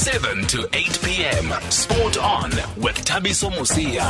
7 to 8 p.m. Sport on with Thabiso Mosia.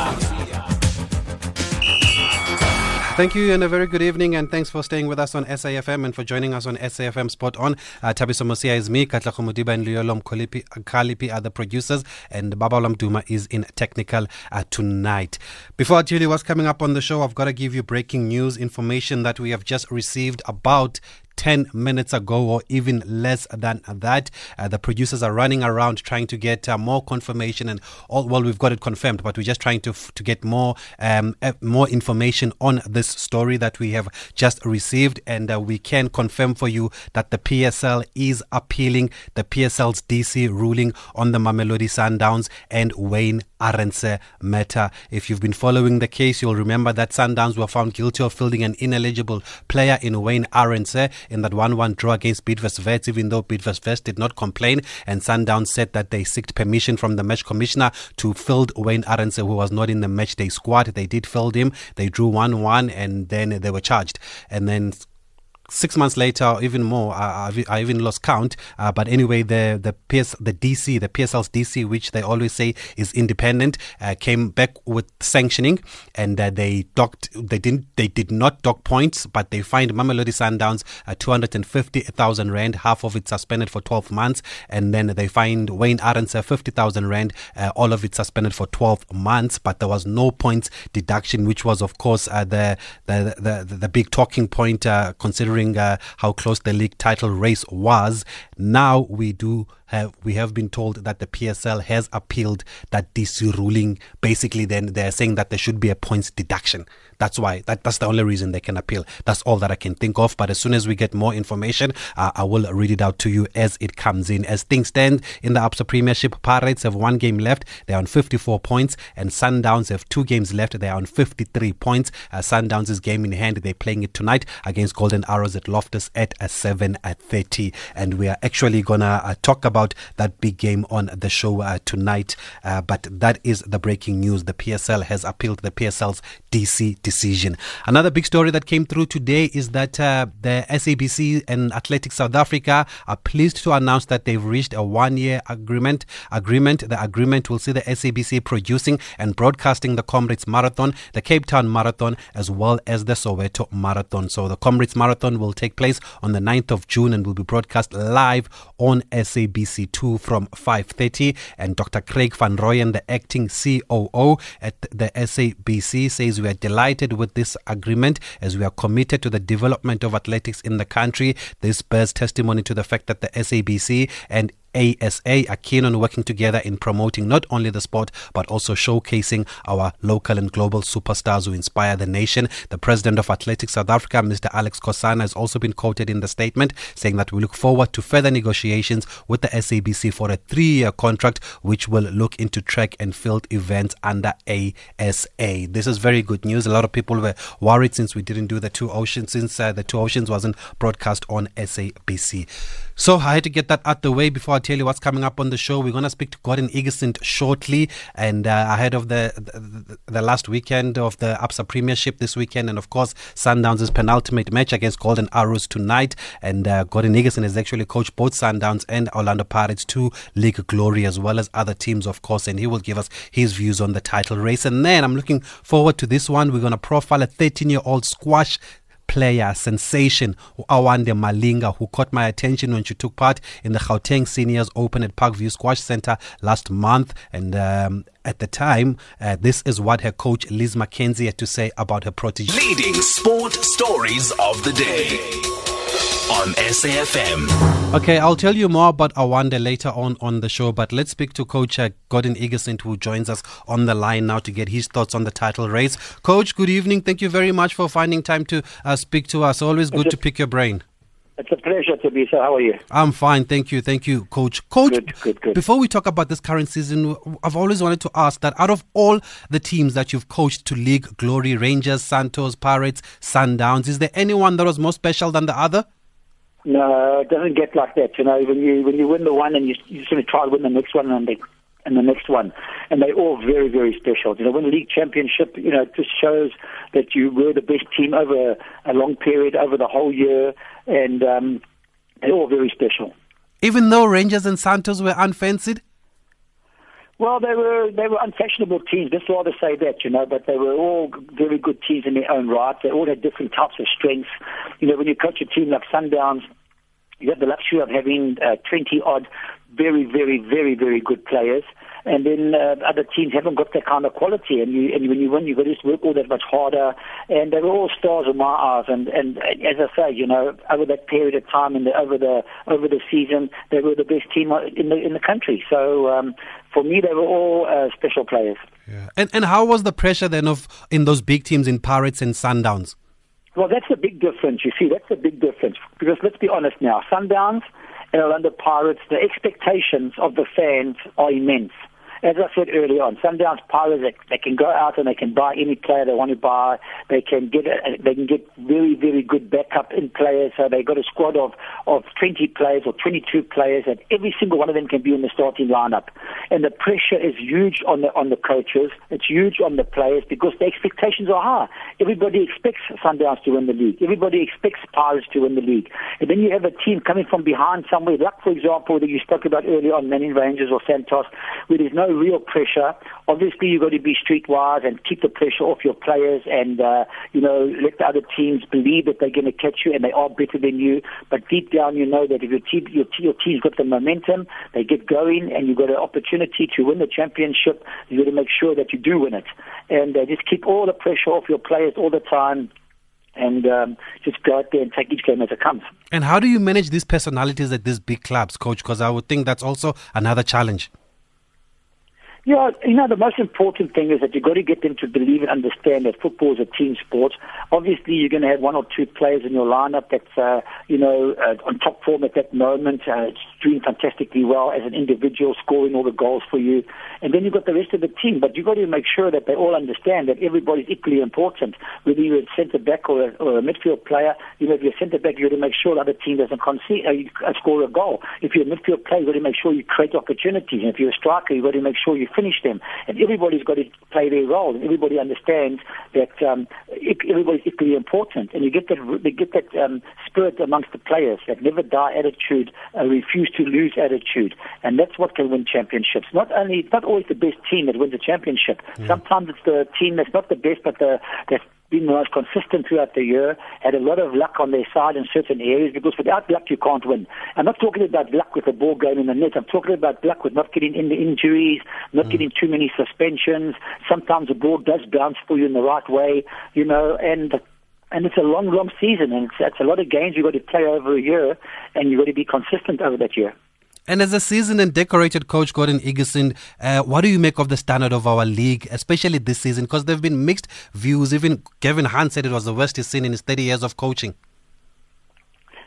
Thank you and a very good evening and thanks for staying with us on SAFM and for joining us on SAFM Spot On. Uh, Thabiso Mosia is me, Katla Khumudiba and Luyolom Kalipi are the producers and Babalam Duma is in technical uh, tonight. Before I tell you what's coming up on the show, I've got to give you breaking news information that we have just received about 10 minutes ago or even less than that. Uh, the producers are running around trying to get uh, more confirmation and all, well, we've got it confirmed, but we're just trying to, to get more, um, uh, more information on this story that we have just received. And uh, we can confirm for you that the PSL is appealing the PSL's DC ruling on the Mamelodi Sundowns and Wayne Arendse matter. If you've been following the case, you'll remember that Sundowns were found guilty of fielding an ineligible player in Wayne Arendse in that 1 1 draw against Bidvest Wits, even though Bidvest Wits did not complain. And Sundowns said that they sought permission from the match commissioner to field Wayne Arendse, who was not in the match day squad. They did field him. They drew 1 1 and then they were charged. And then six months later, or even more, I, I even lost count. Uh, but anyway, the the PS, the DC, the PSL's DC, which they always say is independent, uh, came back with sanctioning, and uh, they docked. They didn't. They did not dock points, but they fined Mamelodi Sundowns uh, two hundred and fifty thousand rand, half of it suspended for twelve months, and then they fined Wayne fifty thousand rand, uh, all of it suspended for twelve months. But there was no points deduction, which was of course uh, the, the, the the big talking point, considering considering uh, how close the league title race was. Now we do have we have been told that the PSL has appealed that DC ruling. Basically, then they're saying that there should be a points deduction. That's why that, that's the only reason they can appeal. That's all that I can think of. But as soon as we get more information, uh, I will read it out to you as it comes in. As things stand in the Absa Premiership, Pirates have one game left. They're on 54 points, and Sundowns have two games left. They're on 53 points. Uh, Sundowns is game in hand. They're playing it tonight against Golden Arrows at Loftus at a 7 at 30. And we are actually gonna uh, talk about that big game on the show uh, tonight. Uh, but that is the breaking news. The PSL has appealed the PSL's DC. Another big story that came through today is that uh, the SABC and Athletics South Africa are pleased to announce that they've reached a one-year agreement. Agreement. The agreement will see the SABC producing and broadcasting the Comrades Marathon, the Cape Town Marathon, as well as the Soweto Marathon. So the Comrades Marathon will take place on the 9th of June and will be broadcast live on SABC. SABC2 from 5.30. And Dr. Craig Van Rooyen, the acting COO at the SABC, says we are delighted with this agreement as we are committed to the development of athletics in the country. This bears testimony to the fact that the SABC and ASA are keen on working together in promoting not only the sport but also showcasing our local and global superstars who inspire the nation. The president of Athletics South Africa, Mr. Aleck Skhosana, has also been quoted in the statement saying that we look forward to further negotiations with the SABC for a three year contract which will look into track and field events under ASA. This is very good news. A lot of people were worried since we didn't do the two oceans, since uh, the two oceans wasn't broadcast on SABC. So I had to get that out the way before I tell you what's coming up on the show. We're going to speak to Gordon Igesund shortly, and uh, ahead of the, the, the last weekend of the Absa Premiership this weekend, and of course Sundowns' penultimate match against Golden Arrows tonight. And uh, Gordon Igesund has actually coached both Sundowns and Orlando Pirates to league glory, as well as other teams, of course. And he will give us his views on the title race. And then I'm looking forward to this one. We're going to profile a 13-year-old squash player, sensation, Awande Malinga, who caught my attention when she took part in the Gauteng Seniors Open at Parkview Squash Center last month. And um, at the time, uh, this is what her coach Liz McKenzie had to say about her protege. Leading sport stories of the day on SAFM. Okay, I'll tell you more about Awande later on on the show, but let's speak to Coach uh, Gordon Igesund, who joins us on the line now to get his thoughts on the title race. Coach, good evening. Thank you very much for finding time to uh, speak to us. Always good to pick your brain. It's a pleasure to be here. How are you? I'm fine, thank you, thank you, Coach. Coach, good, good, good. before we talk about this current season, I've always wanted to ask that out of all the teams that you've coached to League Glory, Rangers, Santos, Pirates, Sundowns, is there anyone that was more special than the other? No, it doesn't get like that. You know, when you when you win the one and you you sort of try to win the next one and the and the next one, and they're all very very special. You know, win the league championship, you know, it just shows that you were the best team over a long period, over the whole year, and um, they're all very special. Even though Rangers and Santos were unfancied? Well, they were they were unfashionable teams. Just rather say that, you know, but they were all very good teams in their own right. They all had different types of strengths. You know, when you coach a team like Sundowns, you have the luxury of having uh, 20 odd very, very, very, very good players and then uh, other teams haven't got that kind of quality. And you and when you win, you've got to work all that much harder. And they were all stars in my eyes. And and as I say, you know, over that period of time and the, over the over the season, they were the best team in the in the country. So um, for me, they were all uh, special players. Yeah. And and how was the pressure then of in those big teams in Pirates and Sundowns? Well, that's a big difference. You see, that's a big difference because let's be honest now, Sundowns and Orlando Pirates, the expectations of the fans are immense as I said earlier on, Sundowns Pirates they, they can go out and they can buy any player they want to buy. They can get a, they can get very very good backup in players. So they got a squad of of 20 players or 22 players, and every single one of them can be in the starting lineup. And the pressure is huge on the on the coaches. It's huge on the players because the expectations are high. Everybody expects Sundowns to win the league. Everybody expects Pirates to win the league. And then you have a team coming from behind somewhere, like for example that you spoke about earlier on, Manning Rangers or Santos, where there's no real pressure. Obviously, you've got to be streetwise and keep the pressure off your players, and uh, you know let the other teams believe that they're going to catch you and they are better than you. But deep down, you know that if your team your, your team's got the momentum, they get going, and you've got an opportunity to win the championship. You got to make sure that you do win it, and uh, just keep all the pressure off your players all the time and um, just go out there and take each game as it comes. And how do you manage these personalities at these big clubs, coach? Because I would think that's also another challenge. Yeah, you know, the most important thing is that you've got to get them to believe and understand that football is a team sport. Obviously, you're going to have one or two players in your lineup that's, uh, you know, uh, on top form at that moment, uh, doing fantastically well as an individual, scoring all the goals for you. And then you've got the rest of the team. But you've got to make sure that they all understand that everybody's equally important. Whether you're a centre back or a, or a midfield player, you know, if you're a centre back, you've got to make sure the other team doesn't concede, uh, uh, score a goal. If you're a midfield player, you've got to make sure you create opportunities. And if you're a striker, you've got to make sure you finish them. And everybody's got to play their role, and everybody understands that um, everybody's equally important. And you get that, you get that um, spirit amongst the players, that never die attitude, a refuse to lose attitude, and that's what can win championships. Not only, it's not always the best team that wins a championship. Mm. Sometimes it's the team that's not the best, but the that's been the most consistent throughout the year, had a lot of luck on their side in certain areas because without luck you can't win. I'm not talking about luck with the ball going in the net. I'm talking about luck with not getting in the injuries, not mm. getting too many suspensions. Sometimes the ball does bounce for you in the right way, you know, and and it's a long, long season, and it's, a lot of games you've got to play over a year, and you've got to be consistent over that year. And as a seasoned and decorated coach, Gordon Igesund, uh, what do you make of the standard of our league, especially this season? Because there have been mixed views. Even Gavin Hunt said it was the worst he's seen in his 30 years of coaching.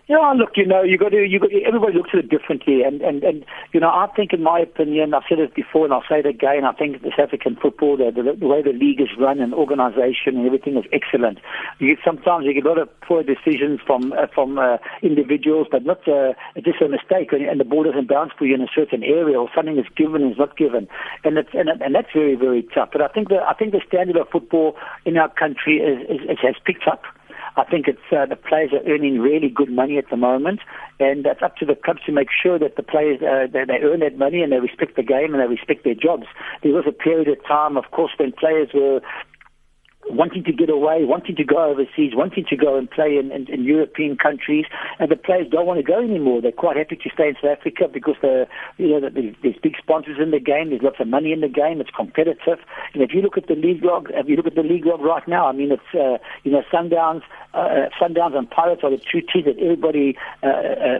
Yeah, look, you know, you got to, you got to, everybody looks at it differently, and and and you know, I think, in my opinion, I've said it before, and I'll say it again. I think the South African football, the, the, the way the league is run and organisation and everything is excellent. You get sometimes you get a lot of poor decisions from uh, from uh, individuals, but not uh, just a mistake, and, and the ball doesn't bounce for you in a certain area, or something is given is not given, and it's and, and that's very very tough. But I think the I think the standard of football in our country is, is, is has picked up. I think it's uh, the players are earning really good money at the moment, and it's up to the clubs to make sure that the players uh, they, they earn that money and they respect the game and they respect their jobs. There was a period of time, of course, when players were wanting to get away, wanting to go overseas, wanting to go and play in, in, in, European countries, and the players don't want to go anymore. They're quite happy to stay in South Africa because the you know there's, big sponsors in the game. There's lots of money in the game. It's competitive. And if you look at the league log, if you look at the league log right now, I mean it's uh, you know Sundowns, uh, Sundowns and Pirates are the two teams that everybody. Uh, uh,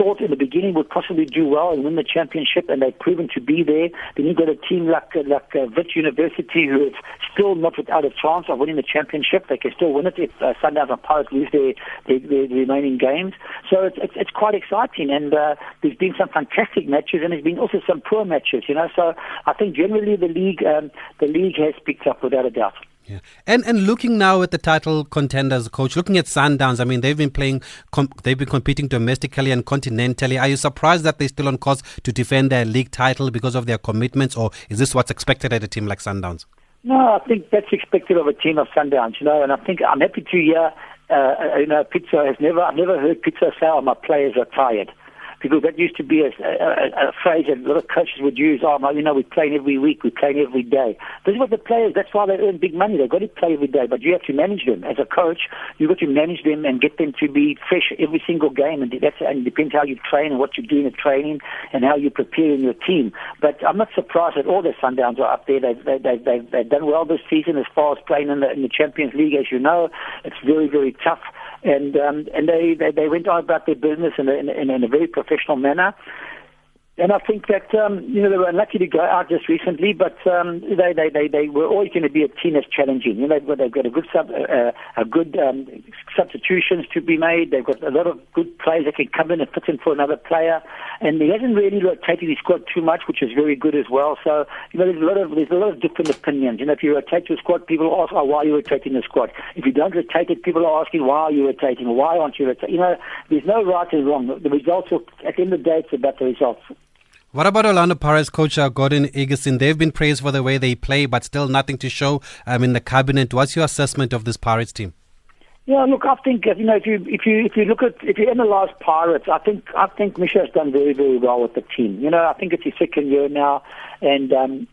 thought in the beginning would possibly do well and win the championship, and they've proven to be there. Then you've got a team like uh, like uh, Wits University, who is still not without a chance of winning the championship. They can still win it if uh, Sundowns and Pirates lose their, their, their, remaining games. So it's, it's, it's quite exciting, and uh, there's been some fantastic matches, and there's been also some poor matches. You know, so I think generally the league um, the league has picked up without a doubt. Yeah. And and looking now at the title contenders, coach, looking at Sundowns, I mean they've been playing, com- they've been competing domestically and continentally. Are you surprised that they're still on course to defend their league title because of their commitments, or is this what's expected at a team like Sundowns? No, I think that's expected of a team of Sundowns, you know, and I think I'm happy to hear, uh, you know, Pitso has never, I've never heard Pitso say, oh, my players are tired because that used to be a, a, a phrase that a lot of coaches would use. Oh, you know, we're playing every week, we're playing every day. This is what the players. That's why they earn big money. They've got to play every day, but you have to manage them as a coach. You've got to manage them and get them to be fresh every single game, and that's and it depends how you train and what you're doing at training and how you're preparing your team. But I'm not surprised that all the Sundowns are up there. They've, they, they, they've, they've done well this season as far as playing in the, in the Champions League. As you know, it's very, very tough. And um, and they, they, they went on about their business in a, in, in a very professional manner. And I think that um, you know they were unlucky to go out just recently, but um, they, they, they, they were always going to be a team that's challenging. You know they've got they've got a good sub, uh, a good um, substitutions to be made. They've got a lot of good players that can come in and fit in for another player. And he hasn't really rotated his squad too much, which is very good as well. So you know there's a lot of there's a lot of different opinions. You know if you rotate your squad, people ask, oh, why are you rotating the squad? If you don't rotate it, people are asking why are you rotating? Why aren't you rotating? You know there's no right and wrong. The results will, at the end of the day, it's about the results. What about Orlando Pirates coach uh, Gordon Igesund? They've been praised for the way they play, but still nothing to show um, in the cabinet. What's your assessment of this Pirates team? Yeah, look, I think you know if you if you if you look at if you analyse Pirates, I think I think Micho has done very very well with the team. You know, I think it's his second year now, and um,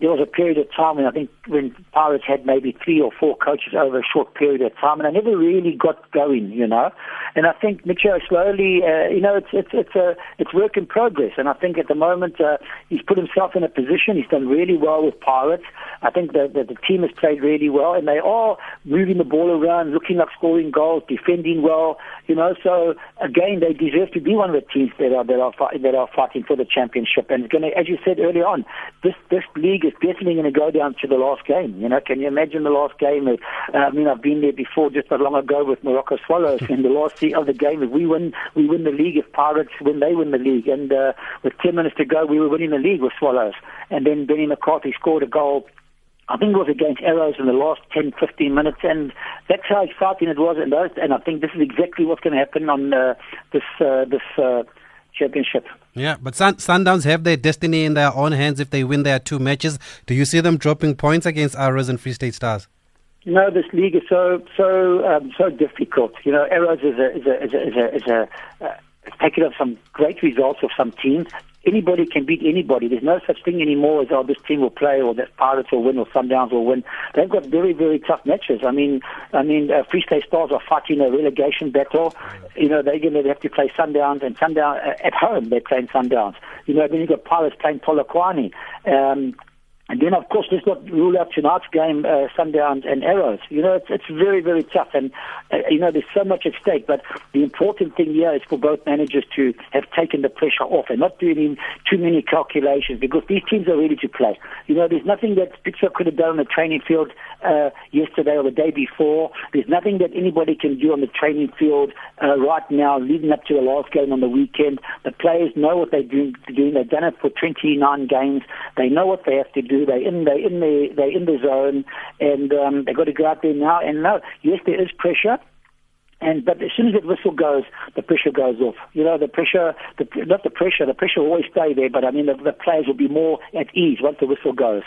there was a period of time when I think when Pirates had maybe three or four coaches over a short period of time, and I never really got going, you know. And I think Micho slowly, uh, you know, it's it's it's a it's work in progress. And I think at the moment uh, he's put himself in a position. He's done really well with Pirates. I think that the, the team has played really well, and they are moving the ball around, looking like scoring goals, defending well, you know. So again, they deserve to be one of the teams that are that are that are fighting for the championship. And going as you said earlier on, this this league is it's definitely going to go down to the last game. You know, can you imagine the last game? Uh, I mean, I've been there before, just not long ago with Moroka Swallows. in the last seat of the game, if we win, we win the league. If Pirates win, they win the league. And uh, with 10 minutes to go, we were winning the league with Swallows. And then Benni McCarthy scored a goal I think it was against Arrows in the last 10, 15 minutes, and that's how exciting it was. And, and I think this is exactly what's going to happen on uh, this uh, this uh, championship. Yeah, but Sun- Sundowns have their destiny in their own hands if they win their two matches. Do you see them dropping points against Arrows and Free State Stars? No, this league is so so um, so difficult. You know, Arrows is a is a is a is a, is a uh, taken up some great results of some teams anybody can beat anybody. There's no such thing anymore as, oh, this team will play or that Pirates will win or Sundowns will win. They've got very, very tough matches. I mean, I mean, uh, Free State Stars are fighting a relegation battle. You know, they're going to have to play Sundowns and Sundown uh, at home. They're playing Sundowns. You know, then you've got Pirates playing Polokwane. Um, and then, of course, let's not rule out tonight's game, uh, Sundowns and Arrows. You know, it's, it's very, very tough. And, uh, you know, there's so much at stake. But the important thing here is for both managers to have taken the pressure off and not doing too many calculations because these teams are ready to play. You know, there's nothing that Pitso could have done on the training field uh, yesterday or the day before. There's nothing that anybody can do on the training field uh, right now leading up to the last game on the weekend. The players know what they're doing. They've done it for 29 games. They know what they have to do. They're in the in the they're in the zone, and um, they've got to go out there now. And no, yes, there is pressure. And but as soon as that whistle goes, the pressure goes off. You know, the pressure, the, not the pressure, the pressure will always stay there. But I mean, the, the players will be more at ease once the whistle goes,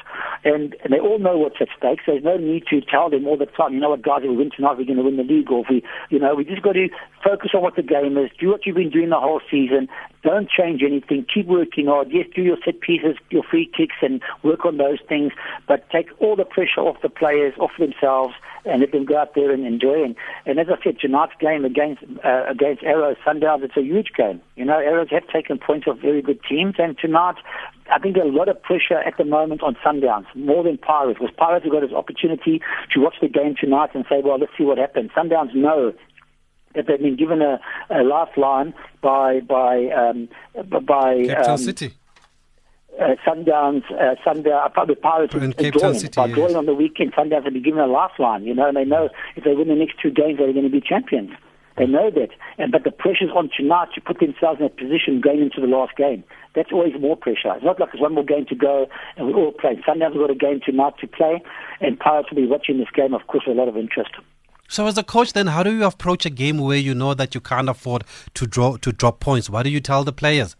and, and they all know what's at stake. So there's no need to tell them all the time. You know what, guys, we win tonight, we're going to win the league. Or if we, you know, we just got to focus on what the game is. Do what you've been doing the whole season. Don't change anything. Keep working hard. Yes, do your set pieces, your free kicks, and work on those things. But take all the pressure off the players, off themselves, and let them go out there and enjoy. And, and as I said, tonight's game against uh, against Arrows Sundowns, it's a huge game. You know, Arrows have taken points off very good teams, and tonight. I think there's a lot of pressure at the moment on Sundowns, more than Pirates, because Pirates have got this opportunity to watch the game tonight and say, well, let's see what happens. Sundowns know that they've been given a, a lifeline by by um, by Cape um, City. Uh, Sundowns, uh, Sundown, uh, the Pirates in Cape drawing, City, by yes. drawing on the weekend. Sundowns have been given a lifeline, you know, and they know if they win the next two games, they're going to be champions. They know that, and but the pressure's on tonight to put themselves in a position going into the last game. That's always more pressure. It's not like there's one more game to go and we're all play. Sundowns have got a game tonight to play, and Pirates will be watching this game, of course, with a lot of interest. So, as a coach, then how do you approach a game where you know that you can't afford to draw to drop points? What do you tell the players?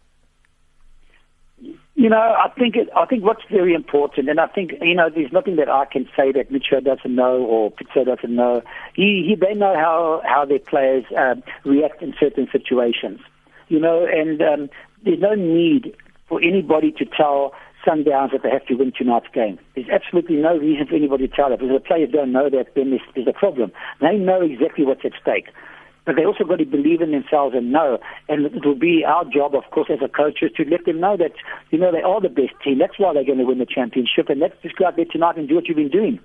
You know, I think it, I think what's very important, and I think you know, there's nothing that I can say that Micho doesn't know or Pitso doesn't know. He, he they know how how their players uh, react in certain situations. you know, and um, there's no need for anybody to tell Sundowns that they have to win tonight's game. There's absolutely no reason for anybody to tell that. Because the players don't know that, then there's, there's a problem. They know exactly what's at stake. But they also got to believe in themselves and know. And it will be our job, of course, as a coach, is to let them know that, you know, they are the best team. That's why they're going to win the championship. And let's just go out there tonight and do what you've been doing.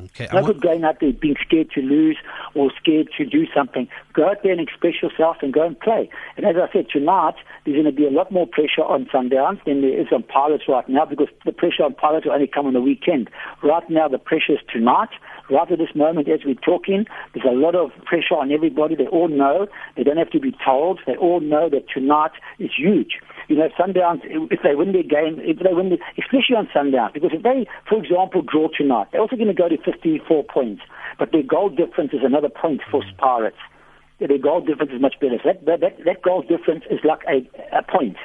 Okay. No good going out there being scared to lose or scared to do something. Go out there and express yourself and go and play. And as I said, tonight there's going to be a lot more pressure on Sundowns than there is on Pilots right now because the pressure on Pilots will only come on the weekend. Right now the pressure is tonight. Right at this moment as we're talking, there's a lot of pressure on everybody. They all know. They don't have to be told. They all know that tonight is huge you know, Sundowns, if they win their game, if they win, the, especially on Sundowns, because if they, for example, draw tonight, they're also going to go to 54 points, but their goal difference is another point for mm. Pirates. Their goal difference is much better. So that, that, that goal difference is like a, a point,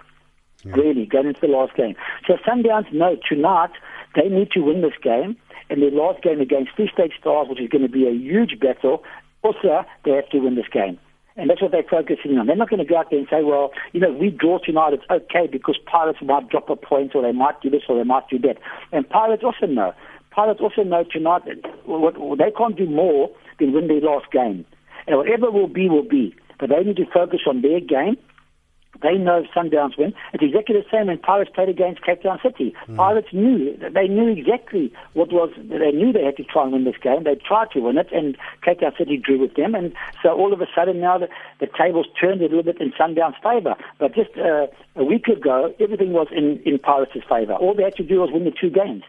yeah. really, going into the last game. So Sundowns know tonight they need to win this game, and their last game against Free State Stars, which is going to be a huge battle, also they have to win this game. And that's what they're focusing on. They're not going to go out there and say, well, you know, we draw tonight, it's okay because Pirates might drop a point or they might do this or they might do that. And Pirates also know. Pirates also know tonight that they can't do more than win their last game. And whatever will be, will be. But they need to focus on their game they know Sundowns win. It's exactly the same when Pirates played against Cape Town City. Mm. Pirates knew, they knew exactly what was, they knew they had to try and win this game. They tried to win it, and Cape Town City drew with them. And so all of a sudden now the, the tables turned a little bit in Sundowns' favour. But just uh, a week ago, everything was in, in Pirates' favour. All they had to do was win the two games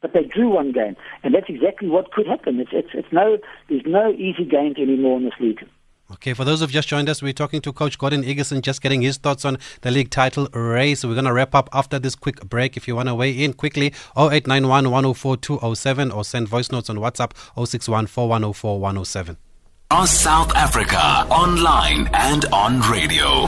but they drew one game, and that's exactly what could happen. It's, it's, it's no, there's no easy games anymore in this league. Okay, for those who've just joined us, we're talking to Coach Gordon Igesund, just getting his thoughts on the league title race. We're going to wrap up after this quick break. If you want to weigh in quickly, 0891 104 207 or send voice notes on WhatsApp 061 4104 107. Across South Africa, online and on radio.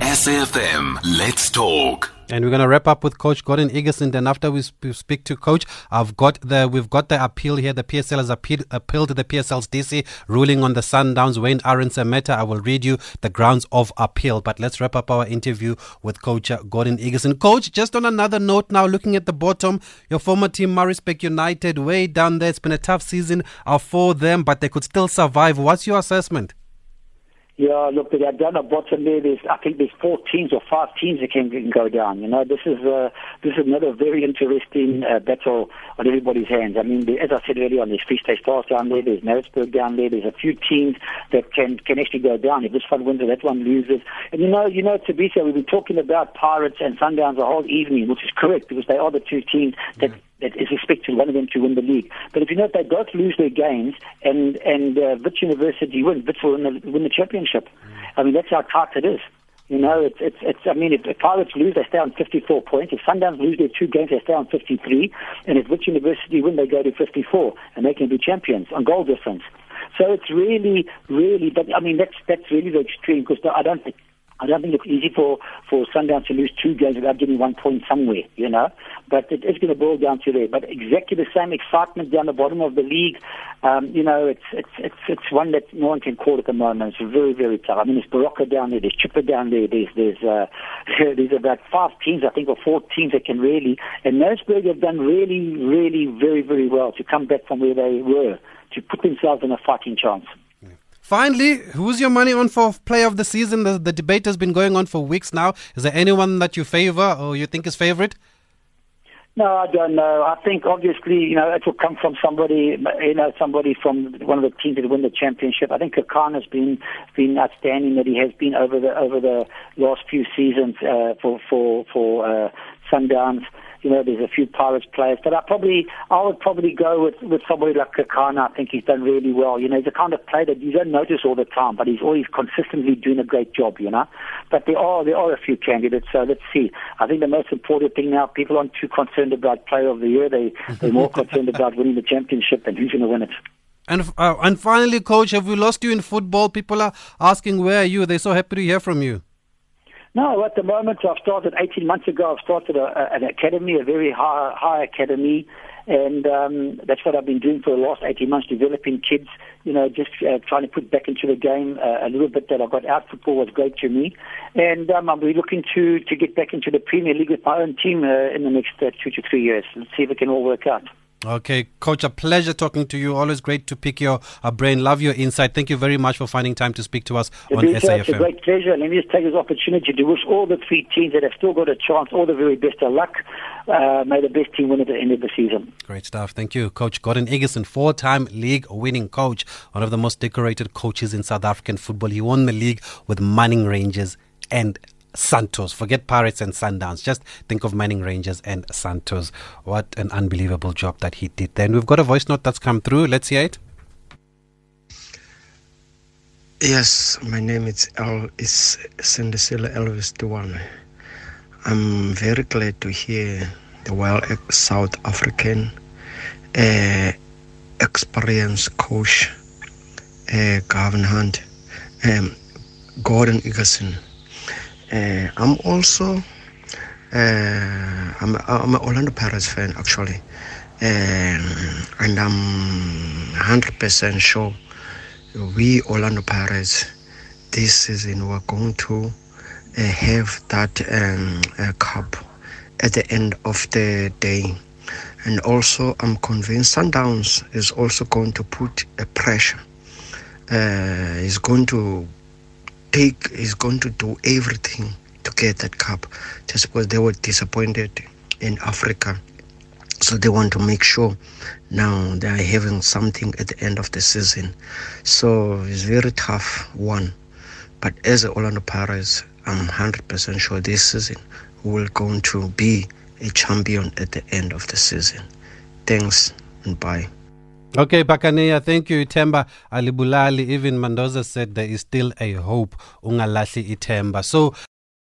SAFM, let's talk. And we're going to wrap up with Coach Gordon Igesund. Then after we speak to Coach, I've got the we've got the appeal here. The PSL has appealed, appealed to the PSL's DC ruling on the Sundowns Wayne Arendse matter. I will read you the grounds of appeal. But let's wrap up our interview with Coach Gordon Igesund. Coach, just on another note now, looking at the bottom, your former team Maritzburg United way down there. It's been a tough season uh, for them, but they could still survive. What's your assessment? Yeah, look, they are down the bottom there. There's, I think there's four teams or five teams that can, go down. You know, this is uh, this is another very interesting uh, battle on everybody's hands. I mean, as I said earlier on, there's Free State Stars down there. There's Maritzburg down there. There's a few teams that can can actually go down. If this one wins, or that one loses. And you know, you know, to be Thabiso, we've been talking about Pirates and Sundowns the whole evening, which is correct because they are the two teams that. That is expected one of them to win the league. But if you know if they both lose their games and and uh, Wits University wins, Wits will win the, win the championship. I mean that's how tight it is. You know, it's it's it's. I mean, if, if Pirates lose, they stay on 54 points. If Sundowns lose their two games, they stay on 53. And if Wits University win, they go to 54, and they can be champions on goal difference. So it's really, really. But I mean, that's that's really the extreme because I don't think I don't think it's easy for, for Sundowns to lose two games without getting one point somewhere, you know. But it is going to boil down to there. But exactly the same excitement down the bottom of the league. Um, you know, it's it's it's it's one that no one can call at the moment. It's very very tough. I mean, there's Baroka down there, there's Chippa down there, there's there's uh, there's about five teams, I think, or four teams that can really. And Maritzburg have done really really very very well to come back from where they were to put themselves in a fighting chance. Finally, who's your money on for player of the season? The, the debate has been going on for weeks now. Is there anyone that you favor or you think is favorite? No, I don't know. I think obviously, you know, it will come from somebody, you know, somebody from one of the teams that win the championship. I think Kakan has been been outstanding that he has been over the over the last few seasons uh, for for for uh, Sundowns you know, there's a few Pirates players, but I probably, I would probably go with, with somebody like Kekana. I think he's done really well. You know, he's the kind of player that you don't notice all the time, but he's always consistently doing a great job, you know. But there are, there are a few candidates, so let's see. I think the most important thing now, people aren't too concerned about player of the year. They, they're more concerned about winning the championship and who's going to win it. And uh, and finally, coach, have we lost you in football? People are asking where are you. They're so happy to hear from you. No, at the moment I've started 18 months ago. I've started a, a, an academy, a very high, high academy, and um, that's what I've been doing for the last 18 months, developing kids. You know, just uh, trying to put back into the game uh, a little bit that I got out. Football was great to me, and um, I'll be looking to to get back into the Premier League with my own team uh, in the next uh, two to three years. Let's see if it can all work out. Okay, Coach, a pleasure talking to you. Always great to pick your uh, brain. Love your insight. Thank you very much for finding time to speak to us on It's a great pleasure. And let me just take this opportunity to wish all the three teams that have still got a chance all the very best of luck. Uh, may the best team win at the end of the season. Great stuff. Thank you, Coach Gordon Igesund, four time league winning coach, one of the most decorated coaches in South African football. He won the league with Manning Rangers and Santos. Forget Pirates and Sundowns. Just think of Manning Rangers and Santos. What an unbelievable job that he did there. And we've got a voice note that's come through. Let's hear it. Yes, my name is El is Sendesila Elvis Duane. I'm very glad to hear the well South African uh, experienced coach uh, Gavin Hunt, um, Gordon Igesund. Uh, I'm also uh, I'm I'm an Orlando Pirates fan actually, um, and I'm 100% sure we Orlando Pirates this season we're going to uh, have that um, cup at the end of the day. And also, I'm convinced Sundowns is also going to put a pressure. Uh, is going to take, is going to do everything to get that cup, just because they were disappointed in Africa. So they want to make sure now they are having something at the end of the season. So it's very tough one. But as a Orlando Pirates, I'm 100% sure this season we're going to be a champion at the end of the season. Thanks and bye. Okay, Bakaneya, thank you, Itemba Alibulali. Even Mendoza said there is still a hope. Ungalahli Itemba. So